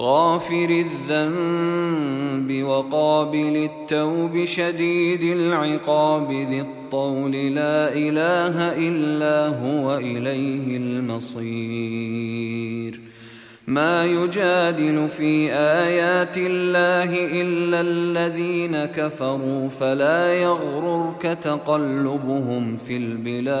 غافر الذنب وقابل التوب شديد العقاب ذي الطول لا إله إلا هو إليه المصير. ما يجادل في آيات الله إلا الذين كفروا فلا يغررك تقلبهم في البلاد.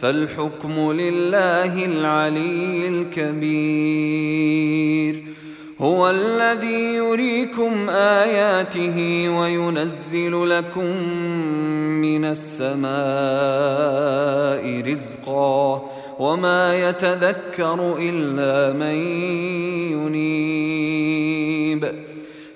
فالحكم لله العلي الكبير. هو الذي يريكم آياته وينزل لكم من السماء رزقا وما يتذكر إلا من ينيب.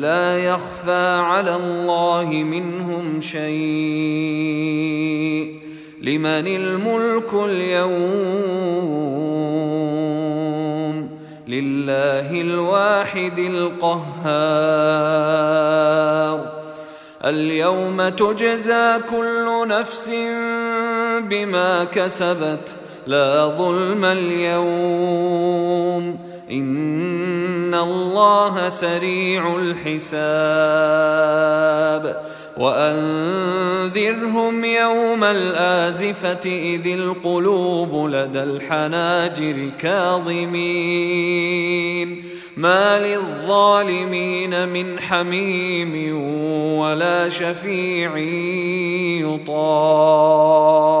لا يخفى على الله منهم شيء. لمن الملك اليوم؟ لله الواحد القهار. اليوم تجزى كل نفس بما كسبت. لا ظلم اليوم. ان الله سريع الحساب وانذرهم يوم الازفه اذ القلوب لدى الحناجر كاظمين ما للظالمين من حميم ولا شفيع يطاع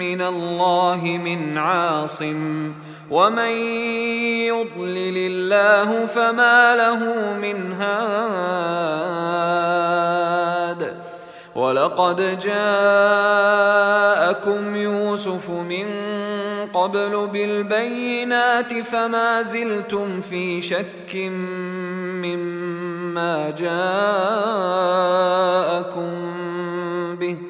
من الله من عاصم ومن يضلل الله فما له من هاد ولقد جاءكم يوسف من قبل بالبينات فما زلتم في شك مما جاءكم به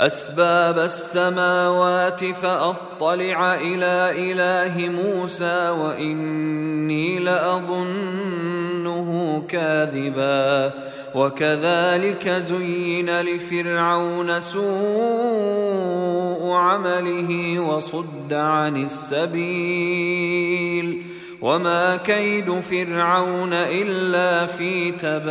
أسباب السماوات فأطلع إلى إله موسى وإني لأظنه كاذبا. وكذلك زين لفرعون سوء عمله وصد عن السبيل. وما كيد فرعون إلا في تباب.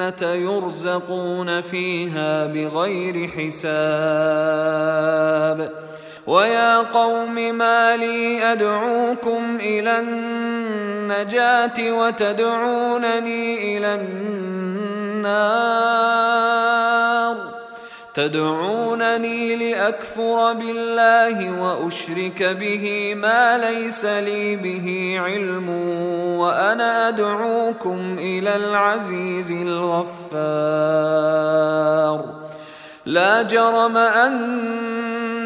الجنة يرزقون فيها بغير حساب. ويا قوم ما لي أدعوكم إلى النجاة وتدعونني إلى النار. تدعونني لأكفر بالله وأشرك به ما ليس لي به علم وأنا أدعوكم إلى العزيز الغفار. لا جرم أن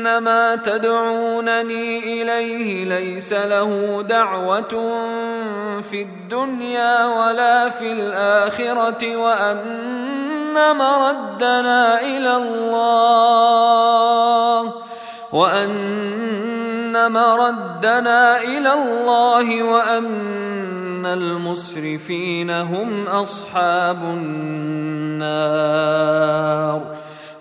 ما تدعونني إليه ليس له دعوة في الدنيا ولا في الآخرة وأن مردنا إلى الله وأن مردنا إلى الله وأن المسرفين هم أصحاب النار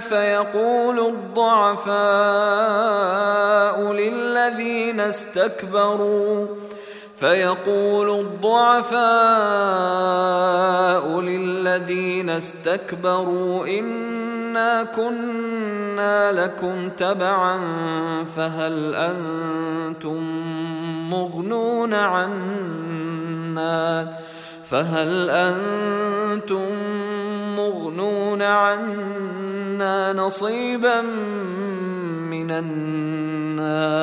فيقول الضعفاء للذين استكبروا فيقول الضعفاء للذين استكبروا انا كنا لكم تبعا فهل أنتم مغنون عنا؟ فهل أنتم مغنون عنا نصيبا من النار.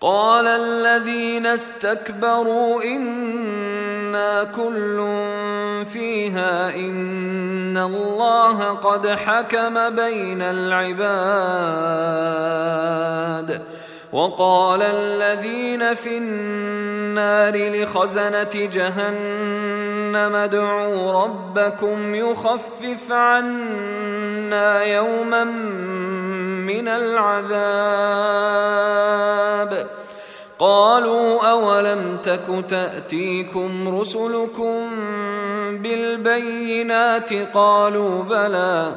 قال الذين استكبروا إنا كل فيها إن الله قد حكم بين العباد. وقال الذين في النار لخزنة جهنم ادعوا ربكم يخفف عنا يوما من العذاب قالوا اولم تك تاتيكم رسلكم بالبينات قالوا بلى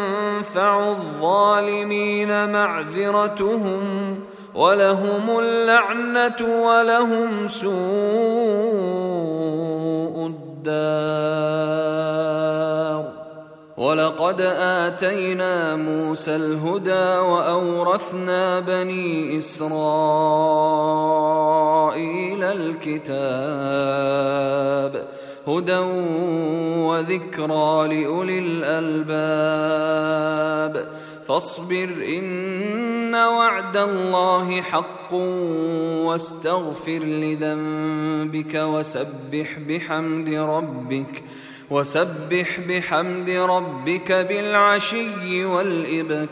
الظالمين معذرتهم ولهم اللعنة ولهم سوء الدار. ولقد آتينا موسى الهدى وأورثنا بني إسرائيل الكتاب هدى وذكرى لأولي الألباب. فاصبر إن وعد الله حق واستغفر لذنبك وسبح بحمد ربك وسبح بحمد ربك بالعشي والإبكار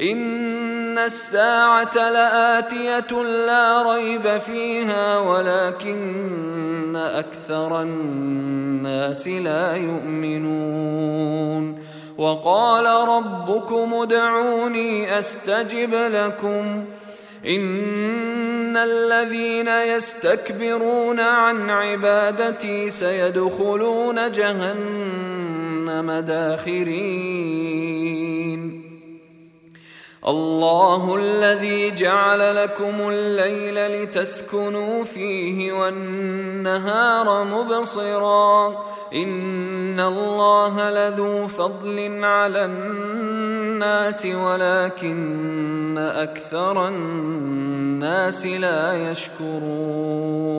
ان الساعة لاتيه لا ريب فيها ولكن أكثر الناس لا يؤمنون وقال ربكم ادعوني استجب لكم ان الذين يستكبرون عن عبادتي سيدخلون جهنم داخرين الله الذي جعل لكم الليل لتسكنوا فيه والنهار مبصرا. إن الله لذو فضل على الناس ولكن أكثر الناس لا يشكرون.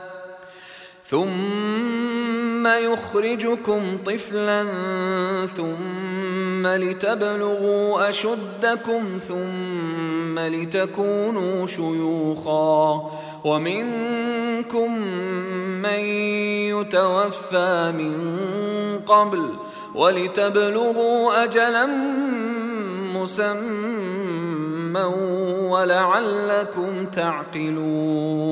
ثم يخرجكم طفلا ثم لتبلغوا أشدكم ثم لتكونوا شيوخا ومنكم من يتوفى من قبل ولتبلغوا اجلا مسمى ولعلكم تعقلون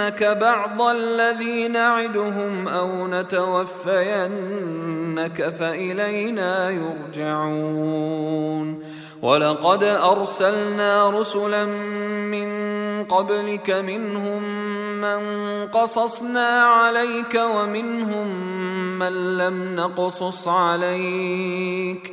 نرينك بعض الذي نعدهم أو نتوفينك فالينا يرجعون ولقد ارسلنا رسلا من قبلك منهم من قصصنا عليك ومنهم من لم نقصص عليك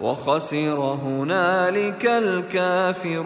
وخسر هنالك الكافرون.